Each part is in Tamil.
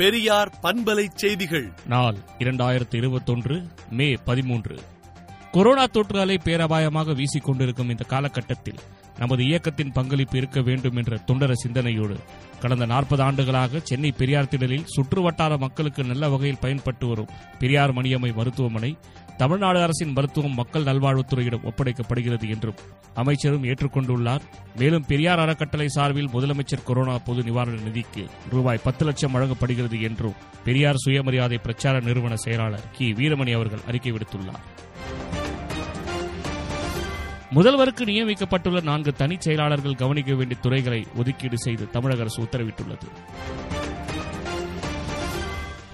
பெரியார் பண்பலை செய்திகள். நாள் இரண்டாயிரத்தி இருபத்தொன்று மே பதிமூன்று. கொரோனா தொற்று அலை பேரபாயமாக வீசிக் கொண்டிருக்கும் இந்த காலகட்டத்தில் நமது இயக்கத்தின் பங்களிப்பு இருக்க வேண்டும் என்ற தொண்டர சிந்தனையோடு கடந்த நாற்பது ஆண்டுகளாக சென்னை பெரியார் திடலில் சுற்றுவட்டார மக்களுக்கு நல்ல வகையில் பயன்பட்டு வரும் பெரியார் மணியம்மை மருத்துவமனை தமிழ்நாடு அரசின் மருத்துவம் மக்கள் நல்வாழ்வுத்துறையிடம் ஒப்படைக்கப்படுகிறது என்றும் அமைச்சரும் ஏற்றுக்கொண்டுள்ளார். மேலும் பெரியார் அறக்கட்டளை சார்பில் முதலமைச்சர் கொரோனா பொது நிவாரண நிதிக்கு ரூபாய் பத்து லட்சம் வழங்கப்படுகிறது என்றும் பெரியார் சுயமரியாதை பிரச்சார நிறுவன செயலாளர் கி. வீரமணி அவர்கள் அறிக்கை விடுத்துள்ளார். முதல்வருக்கு நியமிக்கப்பட்டுள்ள நான்கு தனிச் செயலாளர்கள் கவனிக்க வேண்டிய துறைகளை ஒதுக்கீடு செய்து தமிழக அரசு உத்தரவிட்டுள்ளது.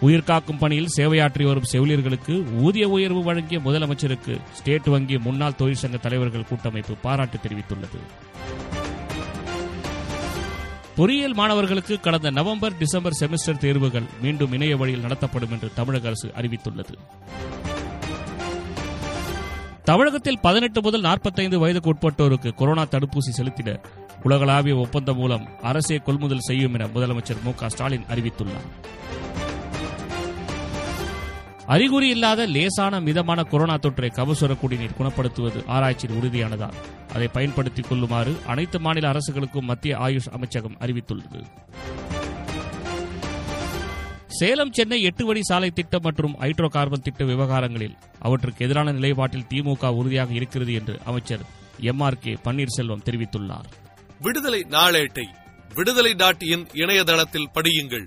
உயிர்காக்கும் பணியில் சேவையாற்றி வரும் செவிலியர்களுக்கு ஊதிய உயர்வு வழங்கிய முதலமைச்சருக்கு ஸ்டேட் வங்கி முன்னாள் தொழிற்சங்க தலைவர்கள் கூட்டமைப்பு பாராட்டு தெரிவித்துள்ளது. பொறியியல் மாணவர்களுக்கு கடந்த நவம்பர் டிசம்பர் செமஸ்டர் தேர்வுகள் மீண்டும் இணைய வழியில் நடத்தப்படும் என்று தமிழக அரசு அறிவித்துள்ளது. தமிழகத்தில் பதினெட்டு முதல் நாற்பத்தைந்து வயதுக்கு உட்பட்டோருக்கு கொரோனா தடுப்பூசி செலுத்திட உலகளாவிய ஒப்பந்தம் மூலம் அரசே கொள்முதல் செய்யும் என முதலமைச்சர் மு க ஸ்டாலின் அறிவித்துள்ளார். அறிகுறி இல்லாத லேசான மிதமான கொரோனா தொற்றை கபசுர குடிநீர் குணப்படுத்துவது ஆராய்ச்சியில் உறுதியானதால். அதை பயன்படுத்திக் கொள்ளுமாறு அனைத்து மாநில அரசுகளுக்கும் மத்திய ஆயுஷ் அமைச்சகம் அறிவித்துள்ளது. சேலம் சென்னை எட்டு வழி சாலை திட்டம் மற்றும் ஹைட்ரோ கார்பன் திட்ட விவகாரங்களில் அவற்றுக்கு எதிரான நிலைப்பாட்டில் திமுக உறுதியாக இருக்கிறது என்று அமைச்சர் எம் ஆர் கே பன்னீர்செல்வம் தெரிவித்துள்ளார். விடுதலை நாளேட்டை விடுதலை டாட் இன் இணையதளத்தில் படியுங்கள்.